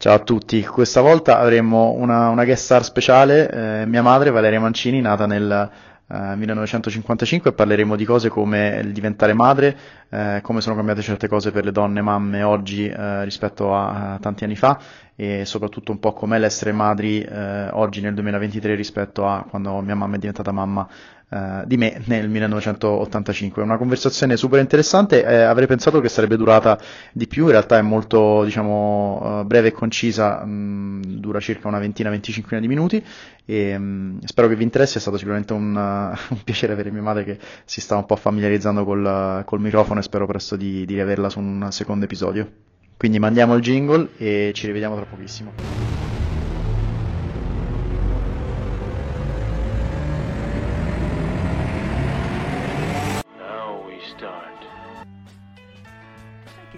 Ciao a tutti, questa volta avremo una, una guest star speciale, eh, mia madre Valeria Mancini, nata nel eh, 1955 e parleremo di cose come il diventare madre, eh, come sono cambiate certe cose per le donne mamme oggi eh, rispetto a, a, tanti anni fa e soprattutto un po' com'è l'essere madri eh, oggi nel 2023 rispetto a quando mia mamma è diventata mamma Uh, di me nel 1985. Una conversazione super interessante, eh, avrei pensato che sarebbe durata di più, in realtà è molto diciamo, uh, breve e concisa, mh, dura circa una ventina, venticinquina di minuti e mh, spero che vi interessi, è stato sicuramente un, uh, un, piacere avere mia madre che si sta un po' familiarizzando col, col microfono e spero presto di, di riaverla su un secondo episodio. Quindi mandiamo il jingle e ci rivediamo tra pochissimo.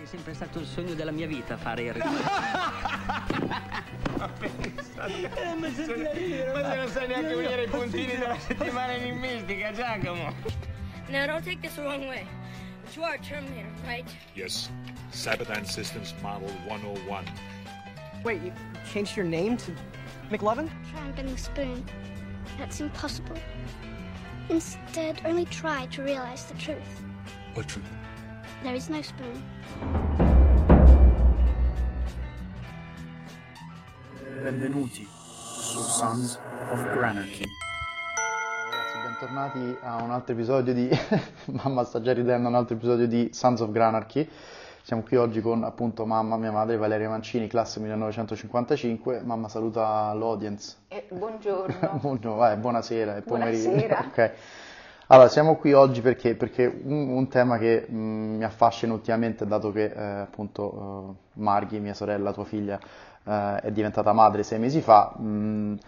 sempre stato il sogno della mia vita fare il ma se, ma se non sai neanche i puntini della settimana enigmistica, Giacomo. Now don't take this the wrong way. But you are a Terminator, right? Yes. Sabathon Systems Model 101. Wait, you changed your name to McLovin? Try and getting a spoon. That's impossible. Instead, only try to realize the truth. What truth? There is no spoon. Benvenuti su Sons of Granarchy. Ragazzi, bentornati a un altro episodio di... mamma sta già ridendo, un altro episodio di Sons of Granarchy. Siamo qui oggi con appunto mamma, mia madre Valeria Mancini, classe 1955. Mamma saluta l'audience. Eh, buongiorno. buongiorno, vai, buonasera, è pomeriggio. Buonasera. ok. Allora, siamo qui oggi perché, perché un, un, tema che mh, mi affascina ultimamente, dato che eh, appunto eh, Marghi, mia sorella, tua figlia, eh, è diventata madre sei mesi fa, mh,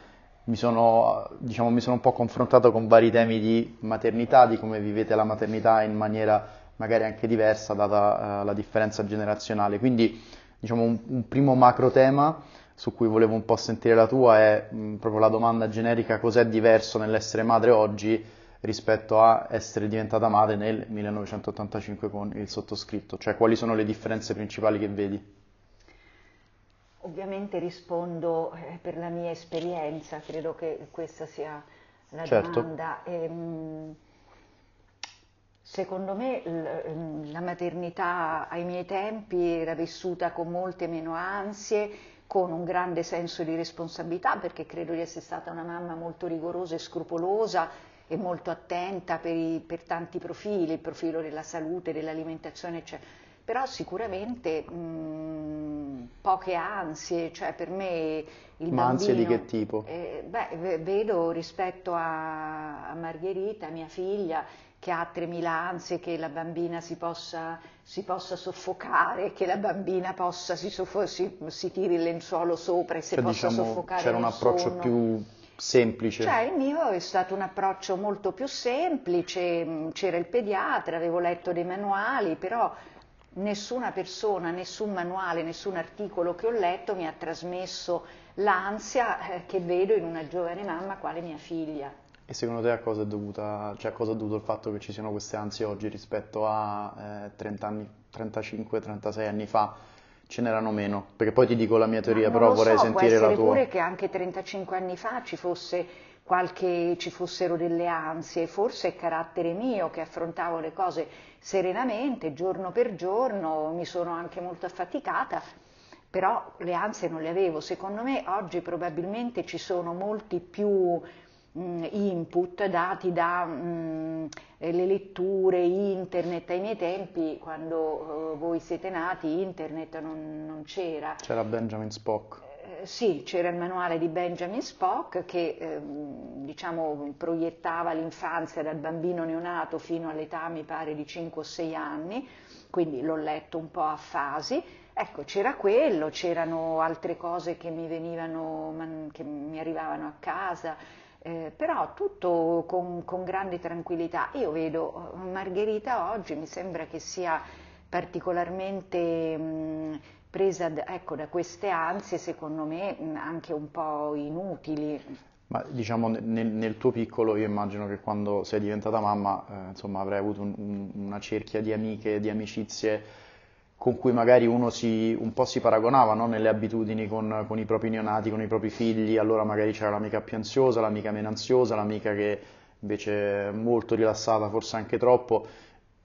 mi, sono, diciamo, mi sono un po' confrontato con vari temi di maternità, di come vivete la maternità in maniera magari anche diversa, data eh, la differenza generazionale. Quindi, diciamo, un, un, primo macro tema su cui volevo un po' sentire la tua è mh, proprio la domanda generica, cos'è diverso nell'essere madre oggi? rispetto a essere diventata madre nel 1985 con il sottoscritto, cioè quali sono le differenze principali che vedi? Ovviamente rispondo eh, per la mia esperienza, credo che questa sia la certo. domanda. Ehm, secondo me ehm, la maternità ai miei tempi era vissuta con molte meno ansie, con un grande senso di responsabilità, perché credo di essere stata una mamma molto rigorosa e scrupolosa e molto attenta per, i, per tanti profili, il profilo della salute, dell'alimentazione, eccetera. Però sicuramente mh, poche ansie, cioè per me il Ma bambino... ansie di che tipo? Eh, beh, vedo rispetto a, a Margherita, mia figlia, che ha 3.000 ansie, che la bambina si possa, si possa soffocare, che la bambina possa, si, soffo- si, si tiri il lenzuolo sopra e si cioè, possa diciamo, soffocare C'era un approccio sonno. più semplice. Cioè il mio è stato un approccio molto più semplice, c'era il pediatra, avevo letto dei manuali, però nessuna persona, nessun manuale, nessun articolo che ho letto mi ha trasmesso l'ansia eh, che vedo in una giovane mamma quale mia figlia. E secondo te a cosa è dovuta, cioè a cosa è dovuto il fatto che ci siano queste ansie oggi rispetto a eh, 30 anni, 35-36 anni fa? ce n'erano meno, perché poi ti dico la mia teoria, Ma però vorrei so, sentire la tua. Essere pure che anche 35 anni fa ci, fosse qualche, ci fossero delle ansie, forse è carattere mio che affrontavo le cose serenamente, giorno per giorno, mi sono anche molto affaticata, però le ansie non le avevo. Secondo me oggi probabilmente ci sono molti più mh, input dati dalle mm, letture, internet. Ai miei tempi, quando uh, voi siete nati, internet non, non c'era. C'era Benjamin Spock. Sì, c'era il manuale di Benjamin Spock che eh, diciamo, proiettava l'infanzia dal bambino neonato fino all'età, mi pare, di 5 o 6 anni, quindi l'ho letto un po' a fasi. Ecco, c'era quello, c'erano altre cose che mi venivano, che mi arrivavano a casa, eh, però tutto con, con, grande tranquillità. Io vedo eh, Margherita oggi, mi sembra che sia particolarmente mh, presa ecco, da queste ansie, secondo me anche un po' inutili. Ma diciamo nel, nel, tuo piccolo io immagino che quando sei diventata mamma, eh, insomma, avrai avuto un, un, una cerchia di amiche, di amicizie con cui magari uno si, un po' si paragonava no? nelle abitudini con, con, i propri neonati, con i propri figli, allora magari c'era l'amica più ansiosa, l'amica meno ansiosa, l'amica che invece è molto rilassata, forse anche troppo.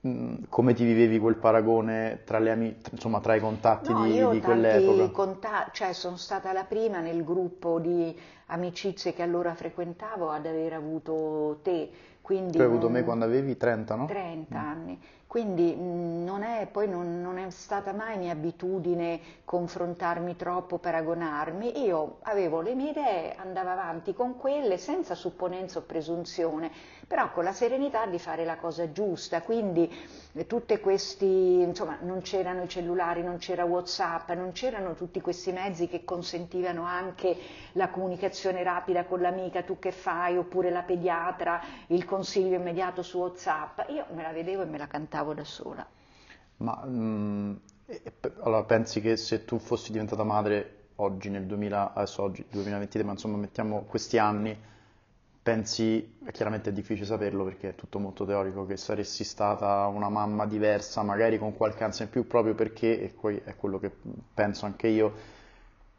Come ti vivevi quel paragone tra, le ami- insomma, tra i contatti no, di, io di quell'epoca? Conta- cioè sono stata la prima nel gruppo di amicizie che allora frequentavo ad aver avuto te. Quindi tu hai avuto me quando avevi 30, no? 30 mm. anni. Quindi mm, non è, poi non, non, è stata mai mia abitudine confrontarmi troppo, paragonarmi. Io avevo le mie idee, andavo avanti con quelle senza supponenza o presunzione, però con la serenità di fare la cosa giusta. Quindi eh, tutti questi, insomma, non c'erano i cellulari, non c'era WhatsApp, non c'erano tutti questi mezzi che consentivano anche la comunicazione rapida con l'amica, tu che fai, oppure la pediatra, il consiglio immediato su WhatsApp. Io me la vedevo e me la cantavo cantavo da sola. Ma mh, mm, allora pensi che se tu fossi diventata madre oggi, nel 2000, adesso oggi, 2023, ma insomma mettiamo questi anni, pensi, chiaramente è difficile saperlo perché è tutto molto teorico, che saresti stata una mamma diversa, magari con qualche ansia in più, proprio perché, e poi è quello che penso anche io,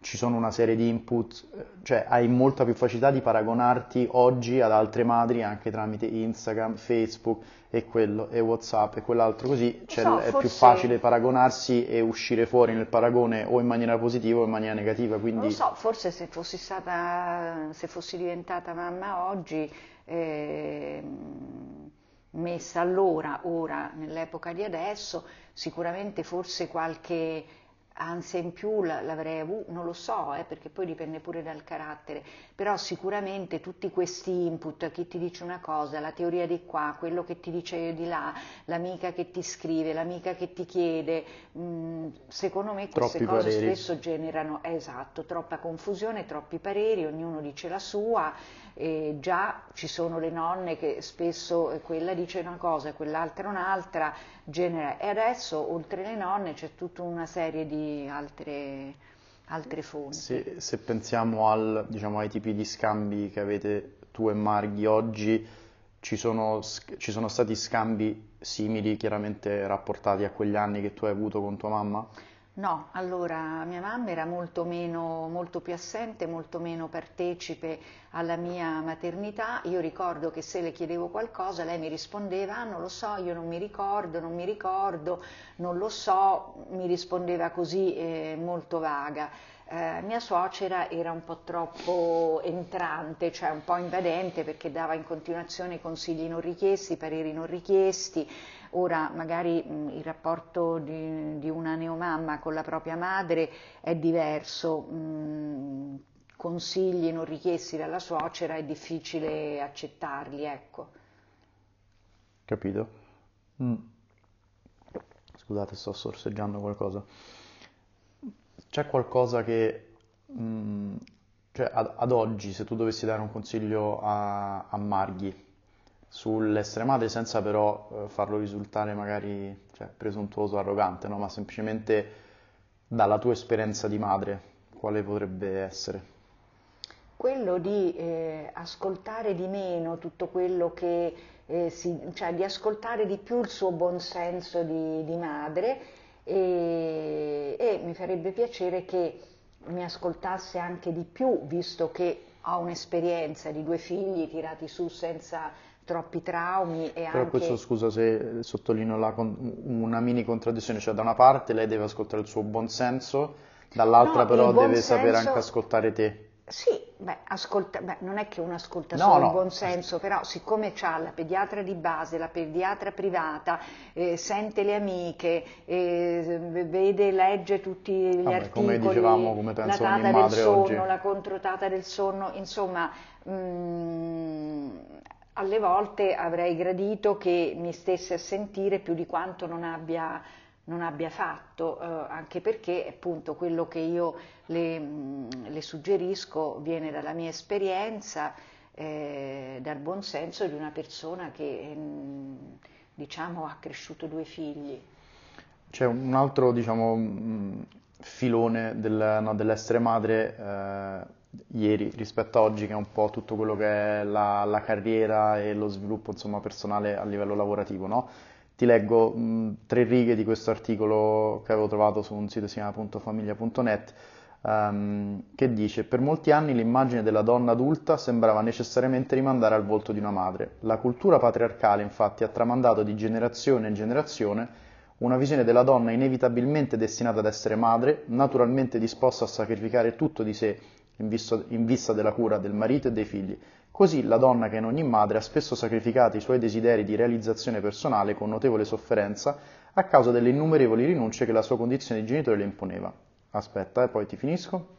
ci sono una serie di input, cioè hai molta più facilità di paragonarti oggi ad altre madri anche tramite Instagram, Facebook e quello e WhatsApp e quell'altro così, cioè so, è forse... più facile paragonarsi e uscire fuori nel paragone o in maniera positiva o in maniera negativa. Quindi... Non so, forse se fossi stata, se fossi diventata mamma oggi, eh, messa allora, ora, nell'epoca di adesso, sicuramente forse qualche ansia in più l'avrei avuto, non lo so, eh, perché poi dipende pure dal carattere, però sicuramente tutti questi input, chi ti dice una cosa, la teoria di qua, quello che ti dice di là, l'amica che ti scrive, l'amica che ti chiede, mh, mm, secondo me queste troppi cose pareri. spesso generano, esatto, troppa confusione, troppi pareri, ognuno dice la sua, già ci sono le nonne che spesso eh, quella dice una cosa e quell'altra un'altra, genera. e adesso oltre le nonne c'è tutta una serie di altre, altre fonti. Se, se pensiamo al, diciamo, ai tipi di scambi che avete tu e Marghi oggi, ci sono, ci sono stati scambi simili, chiaramente rapportati a quegli anni che tu hai avuto con tua mamma? No, allora mia mamma era molto, meno, molto più assente, molto meno partecipe alla mia maternità. Io ricordo che se le chiedevo qualcosa lei mi rispondeva ah, non lo so, io non mi ricordo, non mi ricordo, non lo so, mi rispondeva così eh, molto vaga. Eh, mia suocera era un po' troppo entrante, cioè un po' invadente perché dava in continuazione consigli non richiesti, pareri non richiesti. Ora magari mh, il rapporto di, di, una neomamma con la propria madre è diverso, mh, consigli non richiesti dalla suocera è difficile accettarli, ecco. Capito. Mm. Scusate, sto sorseggiando qualcosa. C'è qualcosa che, mh, mm, cioè ad, ad, oggi, se tu dovessi dare un consiglio a, a Marghi sull'essere madre senza però eh, farlo risultare magari cioè, presuntuoso, arrogante, no? ma semplicemente dalla tua esperienza di madre, quale potrebbe essere? Quello di eh, ascoltare di meno tutto quello che eh, si, cioè di ascoltare di più il suo buon senso di, di madre e, e mi farebbe piacere che mi ascoltasse anche di più, visto che ho un'esperienza di due figli tirati su senza troppi traumi e Però anche... questo scusa se sottolineo la, una mini contraddizione, cioè da una parte lei deve ascoltare il suo buon senso, dall'altra no, però deve senso... sapere anche ascoltare te. Sì, beh, ascolta, beh, non è che uno ascolta no, solo no. il buon senso, però siccome ha la pediatra di base, la pediatra privata, eh, sente le amiche, eh, vede, legge tutti gli Vabbè, articoli, come dicevamo, come la tata del sonno, oggi. la controtata del sonno, insomma, mh, mm, alle volte avrei gradito che mi stesse a sentire più di quanto non abbia non abbia fatto, eh, anche perché appunto quello che io le, mm, le suggerisco viene dalla mia esperienza, eh, dal buon senso di una persona che mm, diciamo ha cresciuto due figli. C'è un altro diciamo, mm, filone del, no, dell'essere madre eh, ieri rispetto a oggi che è un po' tutto quello che è la, la carriera e lo sviluppo insomma, personale a livello lavorativo, no? Ti leggo mh, tre righe di questo articolo che avevo trovato su un sito che si chiama famiglia.net um, che dice per molti anni l'immagine della donna adulta sembrava necessariamente rimandare al volto di una madre. La cultura patriarcale infatti ha tramandato di generazione in generazione una visione della donna inevitabilmente destinata ad essere madre, naturalmente disposta a sacrificare tutto di sé in, visto, in vista della cura del marito e dei figli. Così la donna che in ogni madre ha spesso sacrificato i suoi desideri di realizzazione personale con notevole sofferenza a causa delle innumerevoli rinunce che la sua condizione di genitore le imponeva. Aspetta, e eh, poi ti finisco.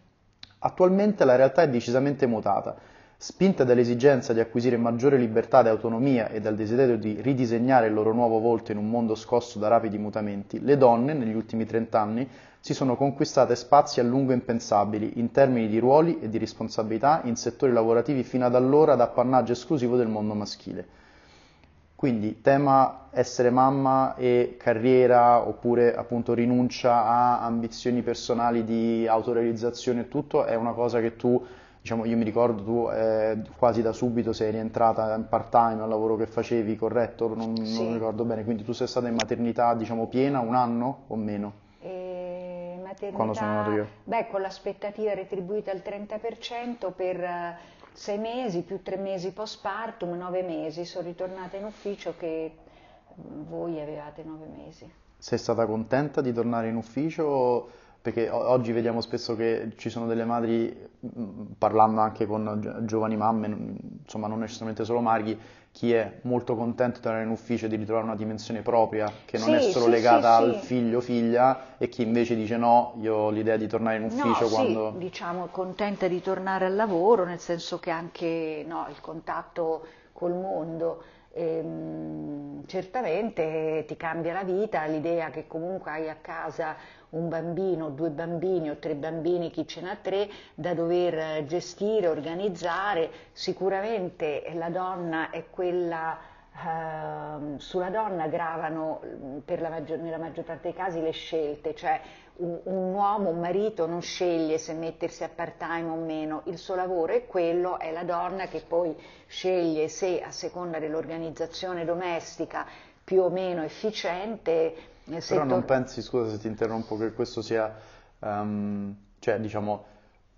Attualmente la realtà è decisamente mutata. Spinte dall'esigenza di acquisire maggiore libertà ed autonomia e dal desiderio di ridisegnare il loro nuovo volto in un mondo scosso da rapidi mutamenti, le donne, negli ultimi trent'anni, si sono conquistate spazi a lungo impensabili in termini di ruoli e di responsabilità in settori lavorativi fino ad allora d'appannaggio esclusivo del mondo maschile. Quindi tema essere mamma e carriera oppure appunto rinuncia a ambizioni personali di autorealizzazione e tutto è una cosa che tu, diciamo, io mi ricordo tu eh, quasi da subito sei rientrata in part time al lavoro che facevi, corretto? Non, sì. non ricordo bene, quindi tu sei stata in maternità diciamo piena un anno o meno? E maternità, Quando sono nato io? Beh, con l'aspettativa retribuita al 30% per sei mesi più tre mesi postpartum, nove mesi, sono ritornata in ufficio che voi avevate nove mesi. Sei stata contenta di tornare in ufficio? Perché oggi vediamo spesso che ci sono delle madri, parlando anche con giovani mamme, insomma non necessariamente solo madri, chi è molto contento di tornare in ufficio e di ritrovare una dimensione propria che non sì, è solo sì, legata sì, al figlio o figlia e chi invece dice no, io ho l'idea di tornare in ufficio no, quando... Sì, diciamo contenta di tornare al lavoro, nel senso che anche no, il contatto col mondo ehm, certamente ti cambia la vita, l'idea che comunque hai a casa un bambino, due bambini o tre bambini, chi ce n'ha tre, da dover gestire, organizzare. Sicuramente la donna è quella Uh, sulla donna gravano la maggior, nella maggior parte dei casi le scelte, cioè un, un, uomo, un marito non sceglie se mettersi a part time o meno, il suo lavoro è quello, è la donna che poi sceglie se a seconda dell'organizzazione domestica più o meno efficiente però non pensi, scusa se ti interrompo, che questo sia, um, cioè diciamo,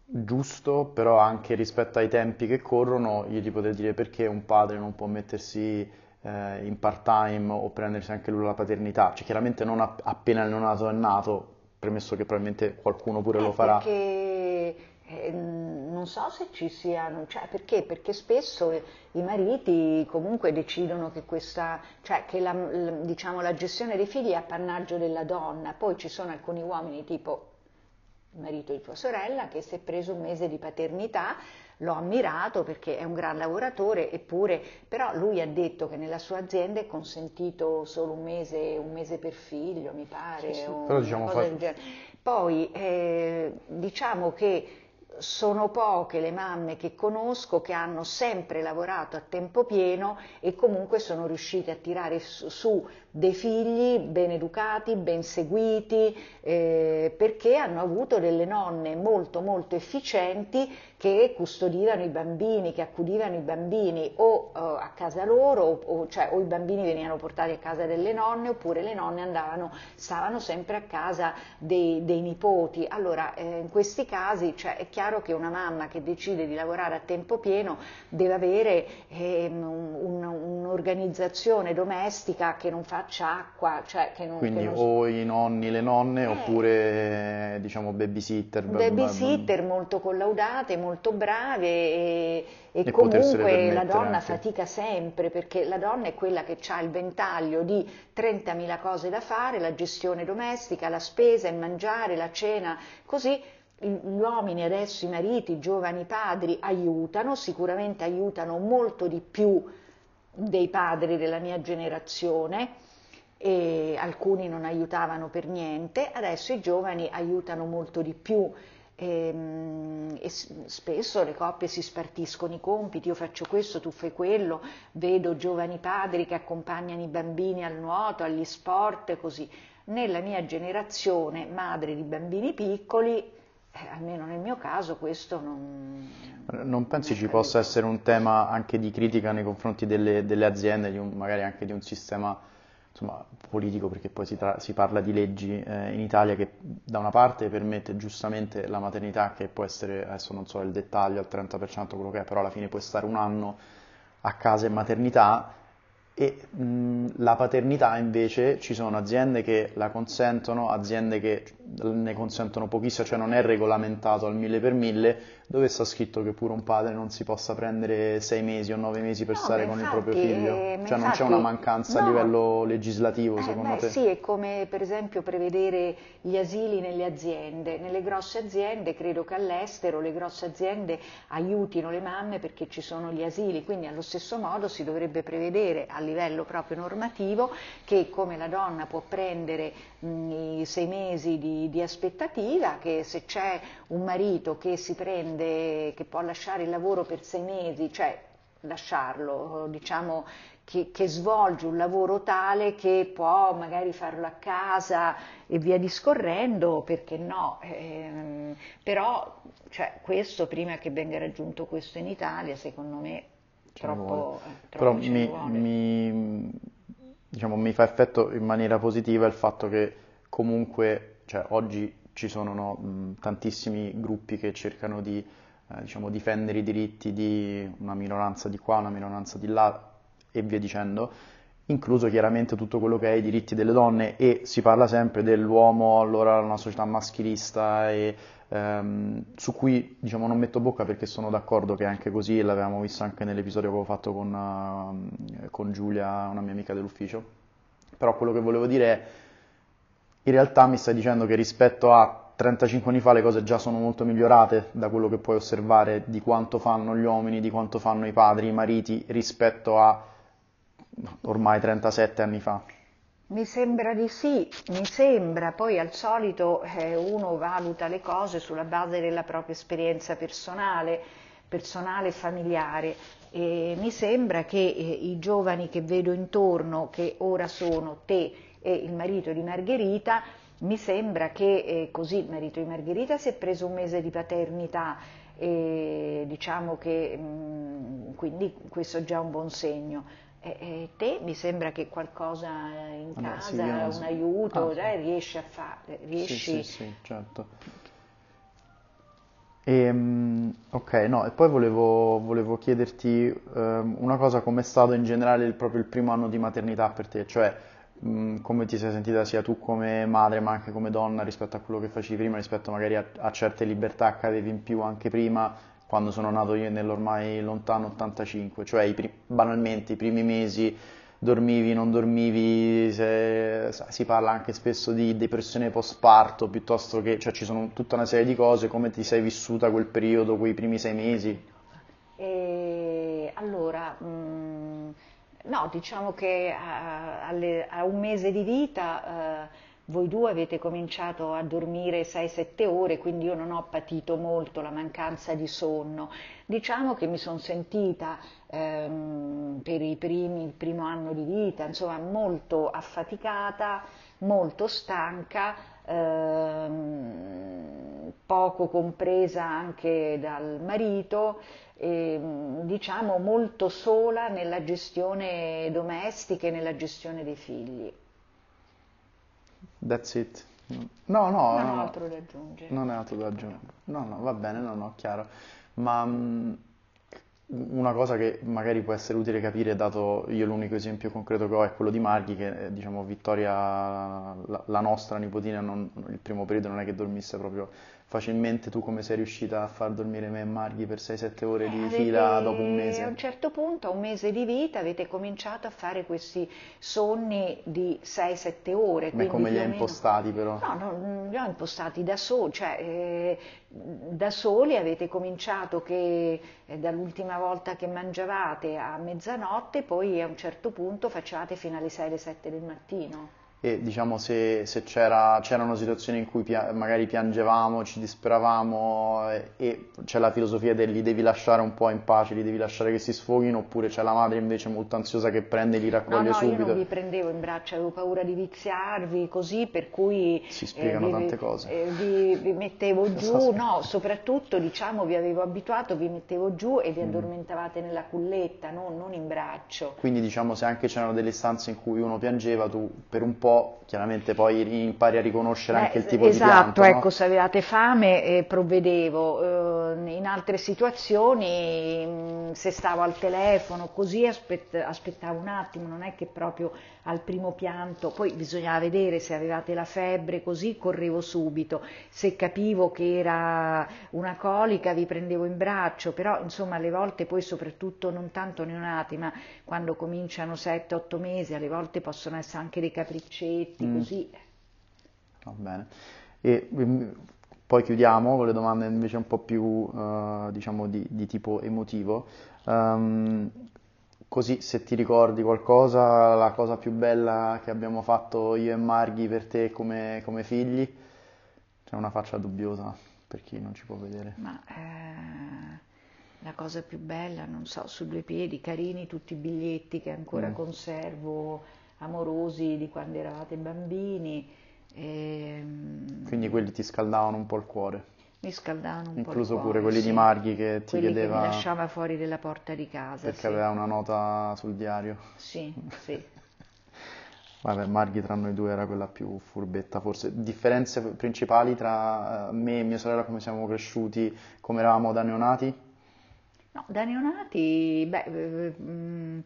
giusto, però anche rispetto ai tempi che corrono, io ti potrei dire perché un padre non può mettersi eh, in part time o prendersi anche lui la paternità, cioè chiaramente non appena il neonato è nato, premesso che probabilmente qualcuno pure eh, lo farà. Perché eh, non so se ci siano, cioè perché? Perché spesso i mariti comunque decidono che, questa, cioè che la, diciamo, la gestione dei figli è appannaggio della donna, poi ci sono alcuni uomini tipo il marito di tua sorella che si è preso un mese di paternità, l'ho ammirato perché è un gran lavoratore, eppure, però lui ha detto che nella sua azienda è consentito solo un mese, un mese per figlio, mi pare, sì, sì. Però, diciamo, fa... Poi eh, diciamo che sono poche le mamme che conosco che hanno sempre lavorato a tempo pieno e comunque sono riuscite a tirare su, dei figli ben educati, ben seguiti, eh, perché hanno avuto delle nonne molto molto efficienti che custodivano i bambini, che accudivano i bambini o uh, a casa loro, o, o, cioè, o, i bambini venivano portati a casa delle nonne, oppure le nonne andavano, stavano sempre a casa dei, dei nipoti. Allora, eh, in questi casi cioè, è chiaro che una mamma che decide di lavorare a tempo pieno deve avere eh, un, un'organizzazione domestica che non fa faccia acqua, cioè che non... Quindi che non... o i nonni, le nonne, eh, oppure diciamo babysitter. Babysitter molto collaudate, molto brave e, e, e comunque la donna anche. fatica sempre perché la donna è quella che ha il ventaglio di 30.000 cose da fare, la gestione domestica, la spesa, il mangiare, la cena, così gli uomini adesso, i mariti, i giovani padri aiutano, sicuramente aiutano molto di più dei padri della mia generazione e alcuni non aiutavano per niente, adesso i giovani aiutano molto di più e, ehm, e, spesso le coppie si spartiscono i compiti, io faccio questo, tu fai quello, vedo giovani padri che accompagnano i bambini al nuoto, agli sport, così. Nella mia generazione, madre di bambini piccoli, eh, almeno nel mio caso, questo non... Non pensi ci possa essere un tema anche di critica nei confronti delle, delle aziende, un, magari anche di un sistema insomma, politico perché poi si, tra- si parla di leggi eh, in Italia che da una parte permette giustamente la maternità che può essere, adesso non so il dettaglio, al 30% quello che è, però alla fine puoi stare un anno a casa in maternità e mh, la paternità invece ci sono aziende che la consentono, aziende che ne consentono pochissimo, cioè non è regolamentato al mille per mille, dove sta scritto che pure un padre non si possa prendere sei mesi o nove mesi per No, stare con infatti, il proprio figlio, cioè non c'è una mancanza a no. livello legislativo Eh, secondo beh, te? Sì, è come per esempio prevedere gli asili nelle aziende. Nelle grosse aziende, credo che all'estero le grosse aziende aiutino le mamme perché ci sono gli asili, quindi allo stesso modo si dovrebbe prevedere a livello proprio normativo che come la donna può prendere mh, i sei mesi di, di aspettativa, che se c'è un marito che si prende, che può lasciare il lavoro per sei mesi, cioè lasciarlo, diciamo che, che svolge un lavoro tale che può magari farlo a casa e via discorrendo, perché no? Ehm, però cioè, questo prima che venga raggiunto questo in Italia, secondo me troppo, vuole. eh, Però troppo ne mi, mi- diciamo, mi fa effetto in maniera positiva il fatto che comunque cioè, oggi ci sono no, tantissimi gruppi che cercano di eh, diciamo, difendere i diritti di una minoranza di qua, una minoranza di là e via dicendo, incluso chiaramente tutto quello che è i diritti delle donne e si parla sempre dell'uomo, allora una società maschilista e ehm, su cui diciamo non metto bocca perché sono d'accordo che è anche così, l'avevamo visto anche nell'episodio che avevo fatto con, ehm, con Giulia, una mia amica dell'ufficio, però quello che volevo dire è in realtà mi stai dicendo che rispetto a 35 anni fa le cose già sono molto migliorate da quello che puoi osservare di quanto fanno gli uomini, di quanto fanno i padri, i mariti rispetto a ormai 37 anni fa. Mi sembra di sì, mi sembra, poi al solito eh, uno valuta le cose sulla base della propria esperienza personale, personale e familiare. E mi sembra che eh, i giovani che vedo intorno, che ora sono te e il marito di Margherita, mi sembra che eh, così il marito di Margherita si è preso un mese di paternità. E diciamo che mh, quindi questo è già un buon segno. E, e te mi sembra che qualcosa in Vabbè, sì, casa, io non un aiuto, Ah, sì. eh, riesci a fare, riesci... Sì, sì, sì, certo. Ehm, ok, no, e poi volevo, volevo chiederti ehm, una cosa, com'è stato in generale il- proprio il primo anno di maternità per te, cioè come ti sei sentita sia tu come madre ma anche come donna rispetto a quello che facevi prima, rispetto magari a, a certe libertà che avevi in più anche prima, quando sono nato io nell'ormai lontano 85, cioè i pri- banalmente i primi mesi dormivi, non dormivi, se- si parla anche spesso di depressione postparto piuttosto che, cioè ci sono tutta una serie di cose, come ti sei vissuta quel periodo, quei primi sei mesi? E allora, mm, no, diciamo che a, alle- a un mese di vita eh, voi due avete cominciato a dormire 6-7 ore, quindi io non ho patito molto la mancanza di sonno. Diciamo che mi sono sentita ehm, per primi, il primo anno di vita, insomma, molto affaticata, molto stanca, ehm, poco compresa anche dal marito, e, diciamo molto sola nella gestione domestica e nella gestione dei figli. That's it. No, no, Non no, altro da aggiungere. Non è altro da aggiungere. No, no, va bene, no, no, chiaro. Ma mh, una cosa che magari può essere utile capire, dato io l'unico esempio concreto che ho è quello di Marghi, che eh, diciamo Vittoria, la, la nostra nipotina, non- il primo periodo non è che dormisse proprio facilmente. Tu come sei riuscita a far dormire me e Marghi per 6-7 ore di Avete- fila dopo un A un mese? certo punto, a un mese di vita, avete cominciato a fare questi sonni di 6-7 ore. Ma come li hai meno- impostati però? No, non li ho impostati da soli, cioè eh, da soli avete cominciato che eh, dall'ultima volta che mangiavate a mezzanotte, poi a un certo punto facevate fino alle 6 alle 7 del mattino. E diciamo se, se c'era, c'erano situazioni in cui pia- magari piangevamo, ci disperavamo e, e c'è la filosofia del li devi lasciare un po' in pace, li devi lasciare che si sfoghino, oppure c'è la madre invece molto ansiosa che prende e li No, raccoglie no, io subito. non vi prendevo in braccio, avevo paura di viziarvi, così, per cui Si spiegano vi, tante cose. eh, vi, vi mettevo giù, Esatto. no, soprattutto diciamo vi avevo abituato, vi mettevo giù e vi Mm. addormentavate nella culletta, no, non in braccio. Quindi diciamo se anche c'erano delle stanze in cui uno piangeva, tu per un po' chiaramente poi impari a riconoscere anche il tipo esatto, di pianto, no? ecco, se avevate fame eh, provvedevo, Eh, in altre situazioni mh, se stavo al telefono così aspett- aspettavo un attimo, non è che proprio al primo pianto, poi bisognava vedere se avevate la febbre, così correvo subito, se capivo che era una colica vi prendevo in braccio, però insomma alle volte poi soprattutto non tanto neonati, ma quando cominciano 7-8 mesi, alle volte possono essere anche dei capriccetti, Mm. così. Va bene. E mm, poi chiudiamo con le domande invece un po' più, eh, diciamo, di, di tipo emotivo. Ehm, così, se ti ricordi qualcosa, la cosa più bella che abbiamo fatto io e Marghi per te come, come figli? C'è una faccia dubbiosa per chi non ci può vedere. Ma eh, la cosa più bella, non so, su due piedi, carini tutti i biglietti che ancora Mm. conservo, amorosi di quando eravate bambini, ehm, Quindi quelli ti scaldavano un po' il cuore, mi scaldavano un po' il incluso cuore, pure quelli sì. di Marghi che ti Quelli che chiedeva mi lasciava fuori della porta di casa, perché sì. aveva una nota sul diario. Sì, sì. Vabbè, Marghi tra noi due era quella più furbetta, forse. Differenze principali tra eh, me e mia sorella, come siamo cresciuti, come eravamo da neonati? No, da neonati, beh, eh, mm,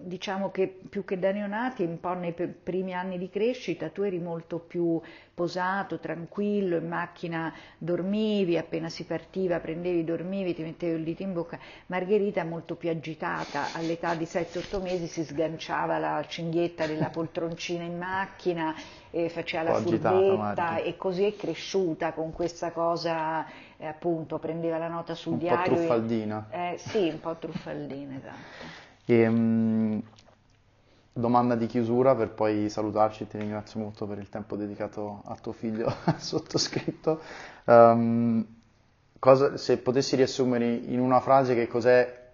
diciamo che più che da neonati, un po' nei primi anni di crescita, tu eri molto più posato, tranquillo, in macchina dormivi, appena si partiva prendevi, dormivi, ti mettevi il dito in bocca. Margherita molto più agitata, all'età di 7-8 mesi si sganciava la cinghietta della poltroncina in macchina, e faceva la Un po' furbetta e così è cresciuta con questa cosa, eh, appunto, prendeva la nota sul Un po' diario. e- truffaldina. eh, sì, un po' truffaldina, esatto. E, mm, domanda di chiusura per poi salutarci, ti ringrazio molto per il tempo dedicato a tuo figlio sottoscritto. Ehm, cosa- se potessi riassumere in una frase che cos'è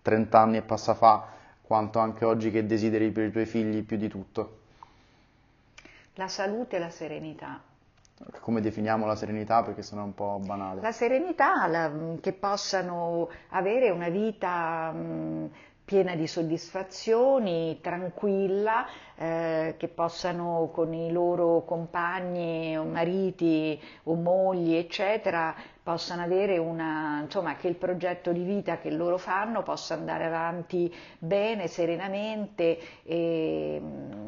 30 anni e passa fa, quanto anche oggi che desideri per i tuoi figli più di tutto? La salute e la serenità. Come definiamo la serenità? Perché è un po' banale. La serenità, la- che possano avere una vita mh, piena di soddisfazioni, tranquilla, eh, che possano con i loro compagni o mariti o mogli, eccetera, possano avere una, insomma, che il progetto di vita che loro fanno possa andare avanti bene, serenamente e,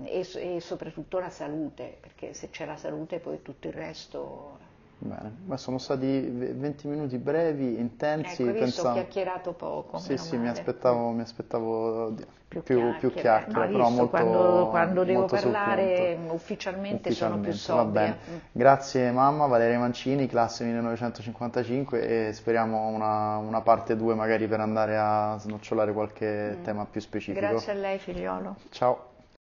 e- e soprattutto la salute, perché se c'è la salute poi tutto il resto... Bene, Beh, sono stati ve- 20 minuti brevi, intensi, Ecco, visto, ho pensavo- chiacchierato poco, Sì, sì, mi aspettavo, mi aspettavo Più più, chiacchiere. più chiacchiere, però visto, molto, quando, quando devo molto sul parlare punto. ufficialmente, sono più Ufficialmente, sobria. Mm. Grazie mamma, Valeria Mancini, classe 1955 e speriamo una, una parte 2 magari per andare a snocciolare qualche tema più specifico. Mm. Grazie a lei figliolo. Ciao.